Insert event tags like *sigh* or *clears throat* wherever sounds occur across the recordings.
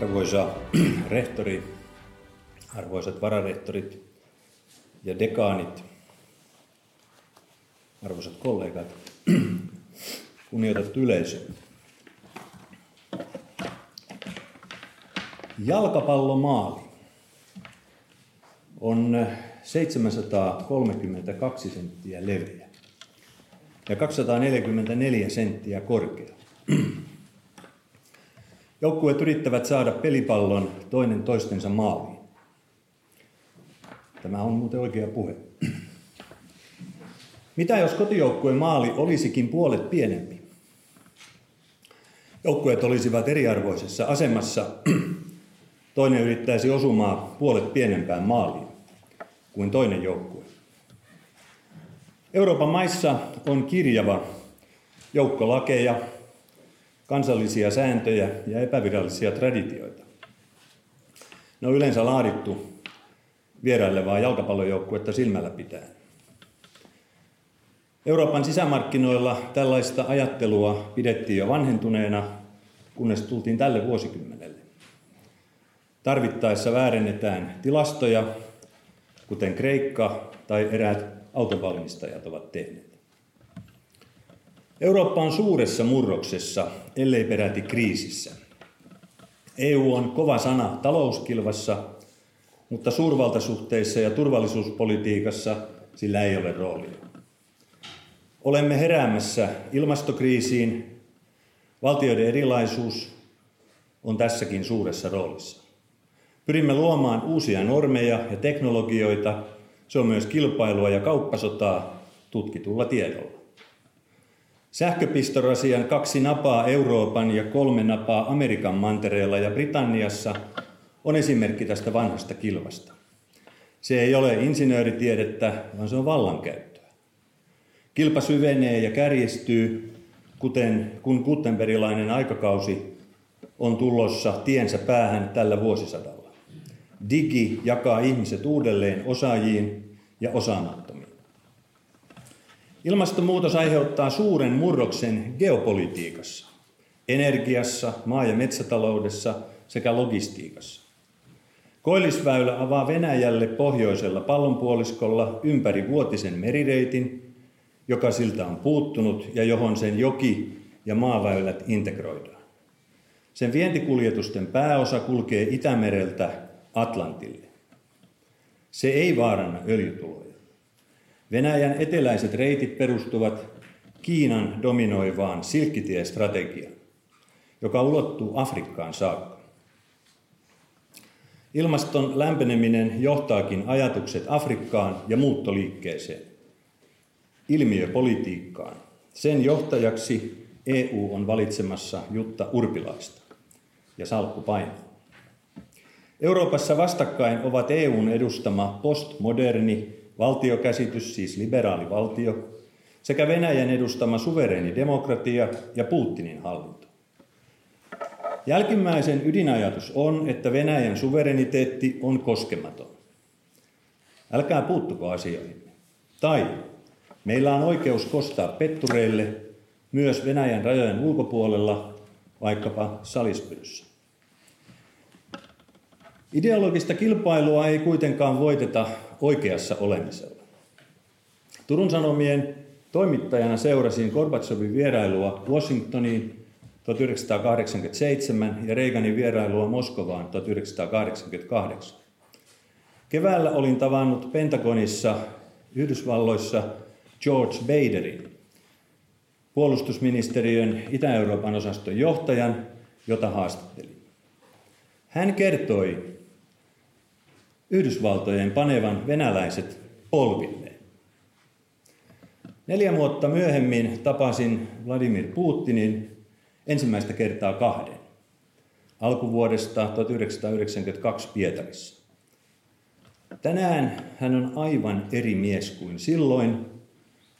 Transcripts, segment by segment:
Arvoisa *clears throat* rehtori, arvoisat vararehtorit ja dekaanit, arvoisat kollegat, *clears throat* kunnioitettu yleisö. Jalkapallomaali on 732 senttiä leveä ja 244 senttiä korkea. *clears throat* Joukkueet yrittävät saada pelipallon toinen toistensa maaliin. Tämä on muuten oikea puhe. Mitä jos kotijoukkueen maali olisikin puolet pienempi? Joukkueet olisivat eriarvoisessa asemassa. Toinen yrittäisi osumaa puolet pienempään maaliin kuin toinen joukkue. Euroopan maissa on kirjava joukko lakeja, kansallisia sääntöjä ja epävirallisia traditioita. Ne on yleensä laadittu vierailevaa jalkapallojoukkuetta silmällä pitäen. Euroopan sisämarkkinoilla tällaista ajattelua pidettiin jo vanhentuneena, kunnes tultiin tälle vuosikymmenelle. Tarvittaessa väärennetään tilastoja, kuten Kreikka tai eräät autovalmistajat ovat tehneet. Eurooppa on suuressa murroksessa, ellei peräti kriisissä. EU on kova sana talouskilvassa, mutta suurvaltasuhteissa ja turvallisuuspolitiikassa sillä ei ole roolia. Olemme heräämässä ilmastokriisiin. Valtioiden erilaisuus on tässäkin suuressa roolissa. Pyrimme luomaan uusia normeja ja teknologioita. Se on myös kilpailua ja kauppasotaa tutkitulla tiedolla. Sähköpistorasian kaksi napaa Euroopan ja kolme napaa Amerikan mantereella ja Britanniassa on esimerkki tästä vanhasta kilvasta. Se ei ole insinööritiedettä, vaan se on vallankäyttöä. Kilpa syvenee ja kärjistyy, kuten kun kuttenberilainen aikakausi on tulossa tiensä päähän tällä vuosisadalla. Digi jakaa ihmiset uudelleen osaajiin ja osaamattomiin. Ilmastonmuutos aiheuttaa suuren murroksen geopolitiikassa, energiassa, maa- ja metsätaloudessa sekä logistiikassa. Koillisväylä avaa Venäjälle pohjoisella pallonpuoliskolla ympäri vuotisen merireitin, joka siltä on puuttunut ja johon sen joki- ja maaväylät integroidaan. Sen vientikuljetusten pääosa kulkee Itämereltä Atlantille. Se ei vaaranna öljytuloja. Venäjän eteläiset reitit perustuvat Kiinan dominoivaan silkkitiestrategiaan, joka ulottuu Afrikkaan saakka. Ilmaston lämpeneminen johtaakin ajatukset Afrikkaan ja muuttoliikkeeseen, ilmiöpolitiikkaan. Sen johtajaksi EU on valitsemassa Jutta Urpilaista ja salkku painaa. Euroopassa vastakkain ovat EUn edustama postmoderni valtiokäsitys, siis liberaali valtio, sekä Venäjän edustama suvereeni demokratia ja Putinin hallinto. Jälkimmäisen ydinajatus on, että Venäjän suvereniteetti on koskematon. Älkää puuttuko asioihin. Tai meillä on oikeus kostaa pettureille myös Venäjän rajojen ulkopuolella, vaikkapa Salispyryssä. Ideologista kilpailua ei kuitenkaan voiteta oikeassa olemisella. Turun Sanomien toimittajana seurasin Gorbatsovin vierailua Washingtoniin 1987 ja Reaganin vierailua Moskovaan 1988. Keväällä olin tavannut Pentagonissa Yhdysvalloissa George Baderin, puolustusministeriön Itä-Euroopan osaston johtajan, jota haastattelin. Hän kertoi, Yhdysvaltojen panevan venäläiset polvilleen. Neljä vuotta myöhemmin tapasin Vladimir Putinin ensimmäistä kertaa kahden. Alkuvuodesta 1992 Pietarissa. Tänään hän on aivan eri mies kuin silloin,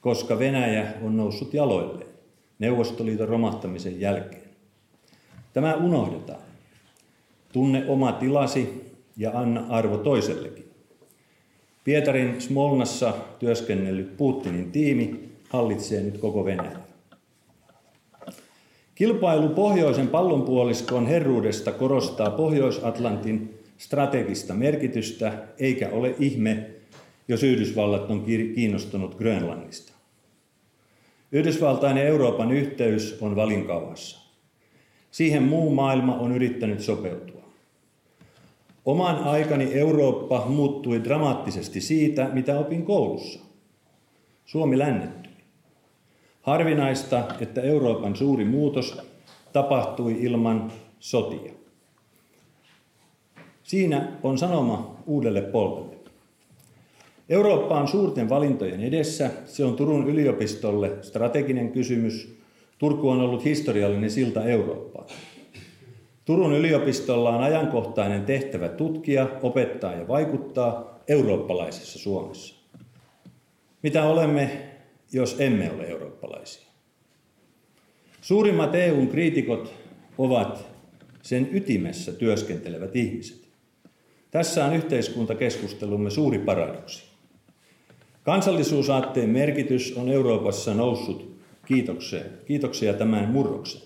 koska Venäjä on noussut jaloilleen Neuvostoliiton romahtamisen jälkeen. Tämä unohdetaan. Tunne oma tilasi ja anna arvo toisellekin. Pietarin Smolnassa työskennellyt Putinin tiimi hallitsee nyt koko Venäjää. Kilpailu pohjoisen pallonpuoliskon herruudesta korostaa Pohjois-Atlantin strategista merkitystä, eikä ole ihme, jos Yhdysvallat on kiinnostunut Grönlannista. Yhdysvaltain ja Euroopan yhteys on valinkavassa. Siihen muu maailma on yrittänyt sopeutua. Oman aikani Eurooppa muuttui dramaattisesti siitä, mitä opin koulussa. Suomi lännettyi. Harvinaista, että Euroopan suuri muutos tapahtui ilman sotia. Siinä on sanoma uudelle polvelle. Eurooppa on suurten valintojen edessä. Se on Turun yliopistolle strateginen kysymys. Turku on ollut historiallinen silta Eurooppaan. Turun yliopistolla on ajankohtainen tehtävä tutkia, opettaa ja vaikuttaa eurooppalaisessa Suomessa. Mitä olemme, jos emme ole eurooppalaisia? Suurimmat EUn kriitikot ovat sen ytimessä työskentelevät ihmiset. Tässä on yhteiskuntakeskustelumme suuri paradoksi. Kansallisuusaatteen merkitys on Euroopassa noussut kiitokseen, kiitoksia tämän murroksen.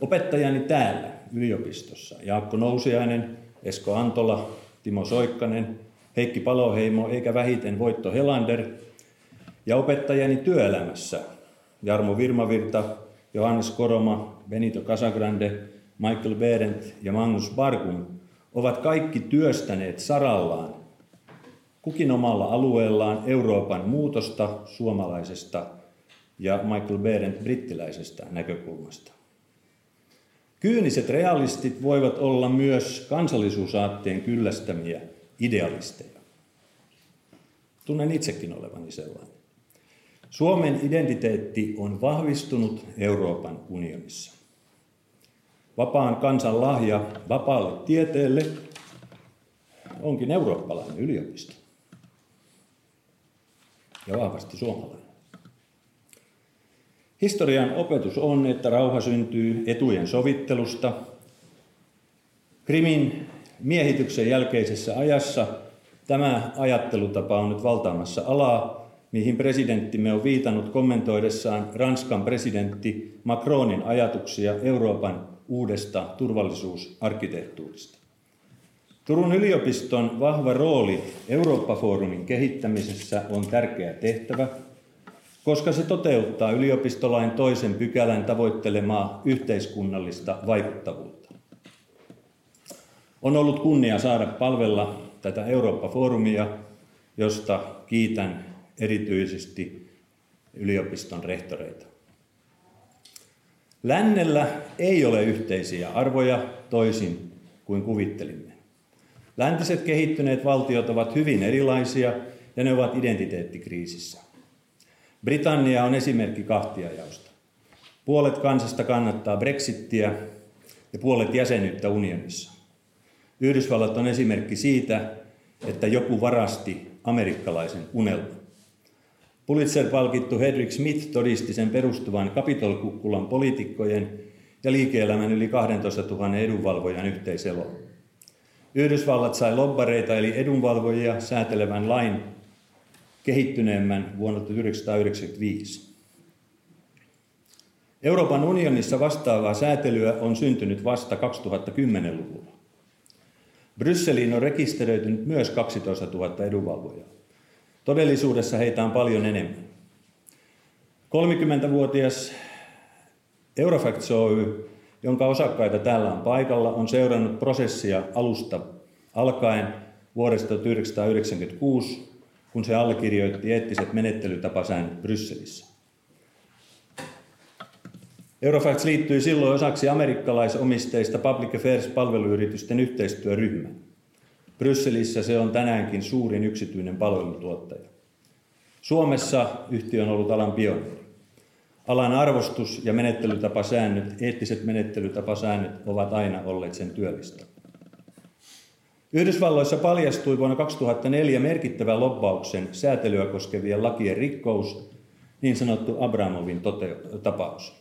Opettajani täällä yliopistossa, Jaakko Nousiainen, Esko Antola, Timo Soikkanen, Heikki Paloheimo eikä vähiten Voitto Helander ja opettajani työelämässä, Jarmo Virmavirta, Johannes Koroma, Benito Casagrande, Michael Berendt ja Magnus Barkum ovat kaikki työstäneet sarallaan kukin omalla alueellaan Euroopan muutosta suomalaisesta ja Michael Berendt brittiläisestä näkökulmasta. Kyyniset realistit voivat olla myös kansallisuusaatteen kyllästämiä idealisteja. Tunnen itsekin olevani sellainen. Suomen identiteetti on vahvistunut Euroopan unionissa. Vapaan kansan lahja vapaalle tieteelle onkin eurooppalainen yliopisto. Ja vahvasti suomalainen. Historian opetus on, että rauha syntyy etujen sovittelusta. Krimin miehityksen jälkeisessä ajassa tämä ajattelutapa on nyt valtaamassa alaa, mihin presidenttimme on viitannut kommentoidessaan Ranskan presidentti Macronin ajatuksia Euroopan uudesta turvallisuusarkkitehtuurista. Turun yliopiston vahva rooli Eurooppa-foorumin kehittämisessä on tärkeä tehtävä – koska se toteuttaa yliopistolain toisen pykälän tavoittelemaa yhteiskunnallista vaikuttavuutta. On ollut kunnia saada palvella tätä Eurooppa-foorumia, josta kiitän erityisesti yliopiston rehtoreita. Lännellä ei ole yhteisiä arvoja toisin kuin kuvittelimme. Läntiset kehittyneet valtiot ovat hyvin erilaisia ja ne ovat identiteettikriisissä. Britannia on esimerkki kahtiajaosta. Puolet kansasta kannattaa Brexittiä ja puolet jäsenyyttä unionissa. Yhdysvallat on esimerkki siitä, että joku varasti amerikkalaisen unelman. Pulitzer-palkittu Hedrick Smith todisti sen perustuvan kapitolkukkulan poliitikkojen ja liike-elämän yli 12 000 edunvalvojan yhteiseloon. Yhdysvallat sai lobbareita eli edunvalvojia säätelevän lain kehittyneemmän vuonna 1995. Euroopan unionissa vastaavaa säätelyä on syntynyt vasta 2010-luvulla. Brysseliin on rekisteröitynyt myös 12 000 edunvalvojaa. Todellisuudessa heitä on paljon enemmän. 30-vuotias Eurofacts Oy, jonka osakkaita täällä on paikalla, on seurannut prosessia alusta alkaen vuodesta 1996 kun se allekirjoitti eettiset menettelytapasäännöt Brysselissä. Eurofacts liittyi silloin osaksi amerikkalaisomisteista Public Affairs-palveluyritysten yhteistyöryhmä. Brysselissä se on tänäänkin suurin yksityinen palvelutuottaja. Suomessa yhtiö on ollut alan pioneeri. Alan arvostus ja menettelytapasäännöt, eettiset menettelytapasäännöt ovat aina olleet sen työllistä. Yhdysvalloissa paljastui vuonna 2004 merkittävä lobbauksen säätelyä koskevien lakien rikkous, niin sanottu Abramovin tapaus.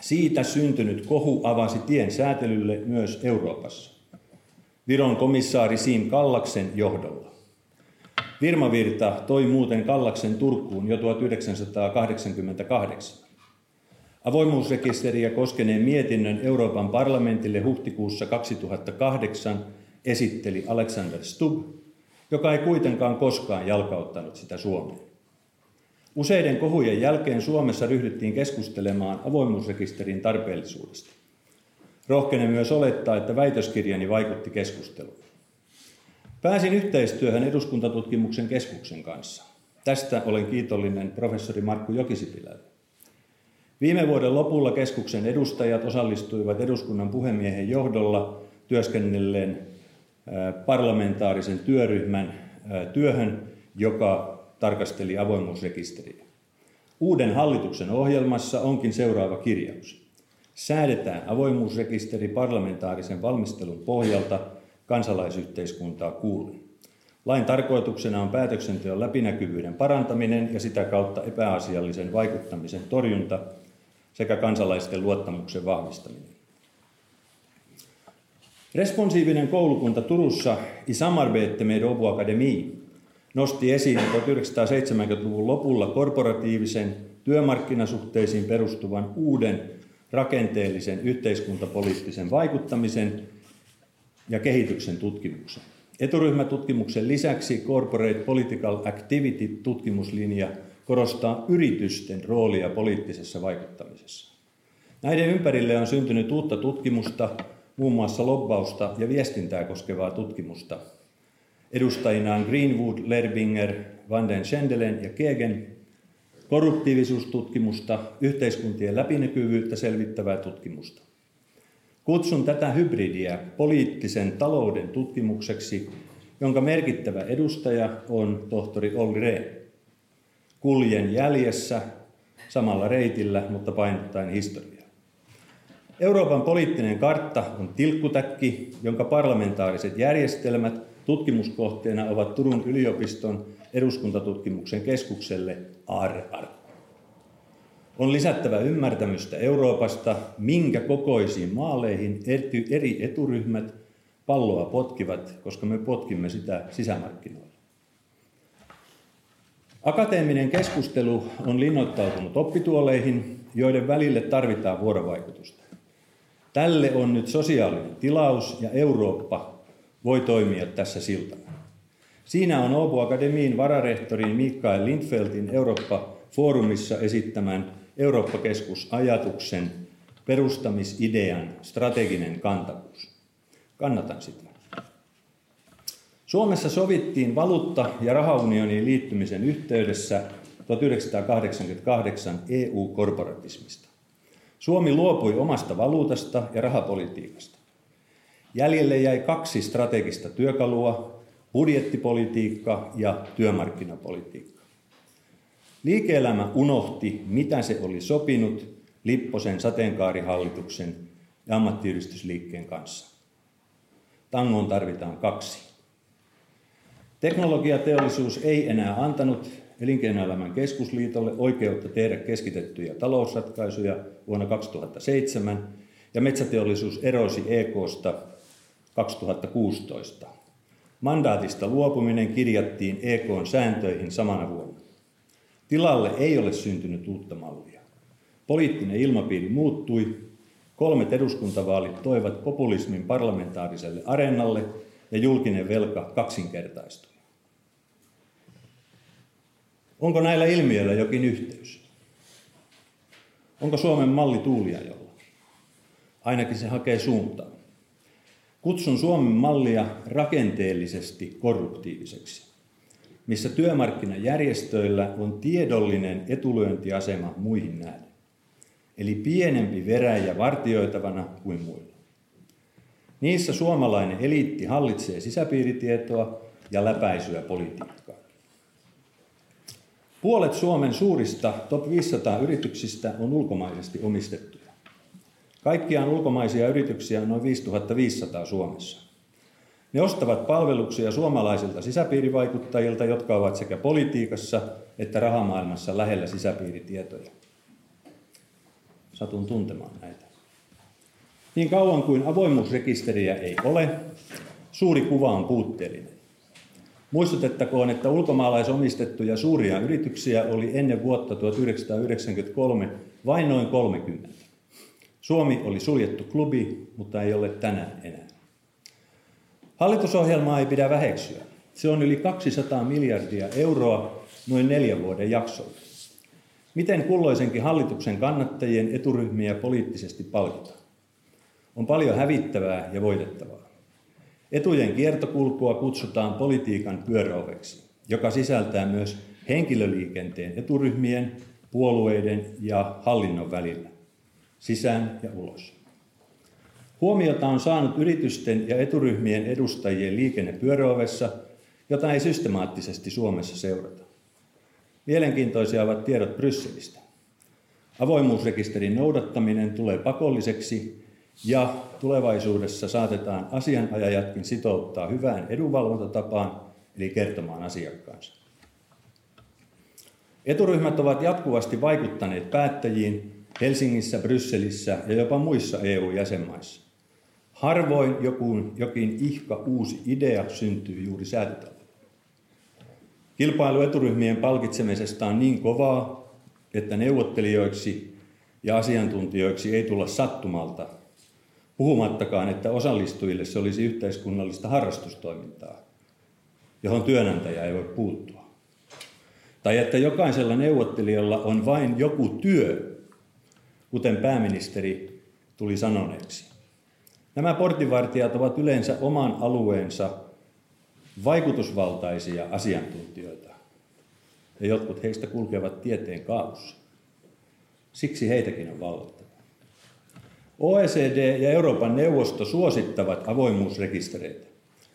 Siitä syntynyt kohu avasi tien säätelylle myös Euroopassa. Viron komissaari Siim Kallaksen johdolla. Virmavirta toi muuten Kallaksen Turkuun jo 1988. Avoimuusrekisteriä koskeneen mietinnön Euroopan parlamentille huhtikuussa 2008 esitteli Alexander Stubb, joka ei kuitenkaan koskaan jalkauttanut sitä Suomeen. Useiden kohujen jälkeen Suomessa ryhdyttiin keskustelemaan avoimuusrekisterin tarpeellisuudesta. Rohkenen myös olettaa, että väitöskirjani vaikutti keskusteluun. Pääsin yhteistyöhön eduskuntatutkimuksen keskuksen kanssa. Tästä olen kiitollinen professori Markku Jokisipilälle. Viime vuoden lopulla keskuksen edustajat osallistuivat eduskunnan puhemiehen johdolla työskennelleen parlamentaarisen työryhmän työhön, joka tarkasteli avoimuusrekisteriä. Uuden hallituksen ohjelmassa onkin seuraava kirjaus. Säädetään avoimuusrekisteri parlamentaarisen valmistelun pohjalta kansalaisyhteiskuntaa kuullen. Lain tarkoituksena on päätöksenteon läpinäkyvyyden parantaminen ja sitä kautta epäasiallisen vaikuttamisen torjunta sekä kansalaisten luottamuksen vahvistaminen. Responsiivinen koulukunta Turussa i samarbete med Åbo Akademi nosti esiin 1970-luvun lopulla korporatiivisen työmarkkinasuhteisiin perustuvan uuden rakenteellisen yhteiskuntapoliittisen vaikuttamisen ja kehityksen tutkimuksen. Eturyhmätutkimuksen lisäksi Corporate Political Activity-tutkimuslinja korostaa yritysten roolia poliittisessa vaikuttamisessa. Näiden ympärille on syntynyt uutta tutkimusta, muun muassa lobbausta ja viestintää koskevaa tutkimusta. Edustajina on Greenwood, Lerbinger, Van den Schendelen ja Kegen, korruptiivisuustutkimusta, yhteiskuntien läpinäkyvyyttä selvittävää tutkimusta. Kutsun tätä hybridiä poliittisen talouden tutkimukseksi, jonka merkittävä edustaja on tohtori Olli Rehn. Kuljen jäljessä samalla reitillä, mutta painottaen historiaa. Euroopan poliittinen kartta on tilkkutäkki, jonka parlamentaariset järjestelmät tutkimuskohteena ovat Turun yliopiston eduskuntatutkimuksen keskukselle aarrearkku. On lisättävä ymmärtämystä Euroopasta, minkä kokoisiin maaleihin eri eturyhmät palloa potkivat, koska me potkimme sitä sisämarkkinoilla. Akateeminen keskustelu on linnoittautunut oppituoleihin, joiden välille tarvitaan vuorovaikutusta. Tälle on nyt sosiaalinen tilaus ja Eurooppa voi toimia tässä siltana. Siinä on Åbo Akademiin vararehtorin Mikael Lindfeltin Eurooppa-foorumissa esittämän Eurooppa-keskusajatuksen perustamisidean strateginen kantavuus. Kannatan sitä. Suomessa sovittiin valuutta- ja rahaunioniin liittymisen yhteydessä 1988 EU-korporatismista. Suomi luopui omasta valuutasta ja rahapolitiikasta. Jäljelle jäi kaksi strategista työkalua, budjettipolitiikka ja työmarkkinapolitiikka. Liike-elämä unohti, mitä se oli sopinut Lipposen sateenkaarihallituksen ja ammattiyhdistysliikkeen kanssa. Tangoon tarvitaan kaksi. Teknologiateollisuus ei enää antanut Elinkeinoelämän keskusliitolle oikeutta tehdä keskitettyjä talousratkaisuja vuonna 2007 ja metsäteollisuus erosi EKsta 2016. Mandaatista luopuminen kirjattiin EKn sääntöihin samana vuonna. Tilalle ei ole syntynyt uutta mallia. Poliittinen ilmapiiri muuttui, kolmet eduskuntavaalit toivat populismin parlamentaariselle areenalle ja julkinen velka kaksinkertaistui. Onko näillä ilmiöillä jokin yhteys? Onko Suomen malli tuuliajolla? Ainakin se hakee suuntaa. Kutsun Suomen mallia rakenteellisesti korruptiiviseksi, missä työmarkkinajärjestöillä on tiedollinen etulyöntiasema muihin nähden. Eli pienempi veräjä vartioitavana kuin muilla. Niissä suomalainen eliitti hallitsee sisäpiiritietoa ja läpäisyä politiikkaa. Puolet Suomen suurista top 500 yrityksistä on ulkomaisesti omistettuja. Kaikkiaan ulkomaisia yrityksiä on noin 5500 Suomessa. Ne ostavat palveluksia suomalaisilta sisäpiirivaikuttajilta, jotka ovat sekä politiikassa että rahamaailmassa lähellä sisäpiiritietoja. Satun tuntemaan näitä. Niin kauan kuin avoimuusrekisteriä ei ole, suuri kuva on puutteellinen. Muistutettakoon, että ulkomaalaisomistettuja suuria yrityksiä oli ennen vuotta 1993 vain noin 30. Suomi oli suljettu klubi, mutta ei ole tänään enää. Hallitusohjelmaa ei pidä väheksyä. Se on yli 200 miljardia euroa noin neljän vuoden jaksolla. Miten kulloisenkin hallituksen kannattajien eturyhmiä poliittisesti palkitaan? On paljon hävittävää ja voitettavaa. Etujen kiertokulkua kutsutaan politiikan pyöräoveksi, joka sisältää myös henkilöliikenteen eturyhmien, puolueiden ja hallinnon välillä, sisään ja ulos. Huomiota on saanut yritysten ja eturyhmien edustajien liikenne pyöräovessa, jota ei systemaattisesti Suomessa seurata. Mielenkiintoisia ovat tiedot Brysselistä. Avoimuusrekisterin noudattaminen tulee pakolliseksi ja tulevaisuudessa saatetaan asianajajatkin sitouttaa hyvään edunvalvontatapaan, eli kertomaan asiakkaansa. Eturyhmät ovat jatkuvasti vaikuttaneet päättäjiin Helsingissä, Brysselissä ja jopa muissa EU-jäsenmaissa. Harvoin joku, jokin ihka uusi idea syntyy juuri säätötalolla. Kilpailu eturyhmien palkitsemisesta on niin kovaa, että neuvottelijoiksi ja asiantuntijoiksi ei tulla sattumalta, puhumattakaan, että osallistujille se olisi yhteiskunnallista harrastustoimintaa, johon työnantaja ei voi puuttua. Tai että jokaisella neuvottelijalla on vain joku työ, kuten pääministeri tuli sanoneeksi. Nämä portinvartijat ovat yleensä oman alueensa vaikutusvaltaisia asiantuntijoita, ja jotkut heistä kulkevat tieteen kaaussa. Siksi heitäkin on valvottava. OECD ja Euroopan neuvosto suosittavat avoimuusrekistereitä.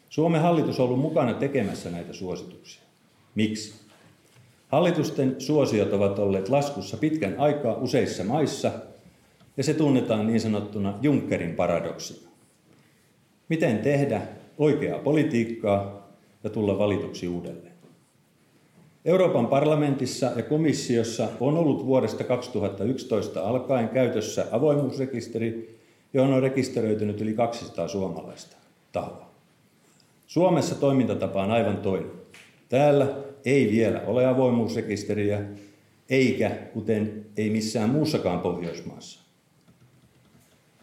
Suomen hallitus on ollut mukana tekemässä näitä suosituksia. Miksi? Hallitusten suosiot ovat olleet laskussa pitkän aikaa useissa maissa, ja se tunnetaan niin sanottuna Junckerin paradoksina. Miten tehdä oikeaa politiikkaa ja tulla valituksi uudelleen? Euroopan parlamentissa ja komissiossa on ollut vuodesta 2011 alkaen käytössä avoimuusrekisteri, johon on rekisteröitynyt yli 200 suomalaista tahoa. Suomessa toimintatapa on aivan toinen. Täällä ei vielä ole avoimuusrekisteriä, eikä kuten ei missään muussakaan Pohjoismaassa.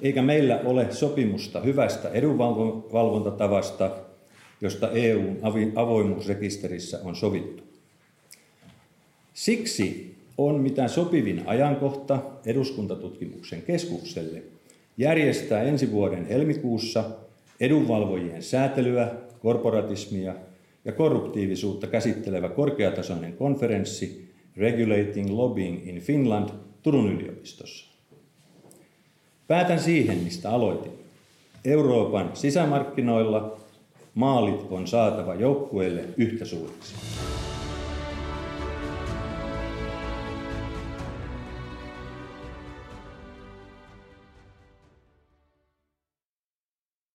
Eikä meillä ole sopimusta hyvästä edunvalvontatavasta, josta EUn avoimuusrekisterissä on sovittu. Siksi on mitä sopivin ajankohta eduskuntatutkimuksen keskukselle järjestää ensi vuoden helmikuussa edunvalvojien säätelyä, korporatismia ja korruptiivisuutta käsittelevä korkeatasoinen konferenssi Regulating Lobbying in Finland Turun yliopistossa. Päätän siihen, mistä aloitin. Euroopan sisämarkkinoilla maalit on saatava joukkueelle yhtä suuriksi.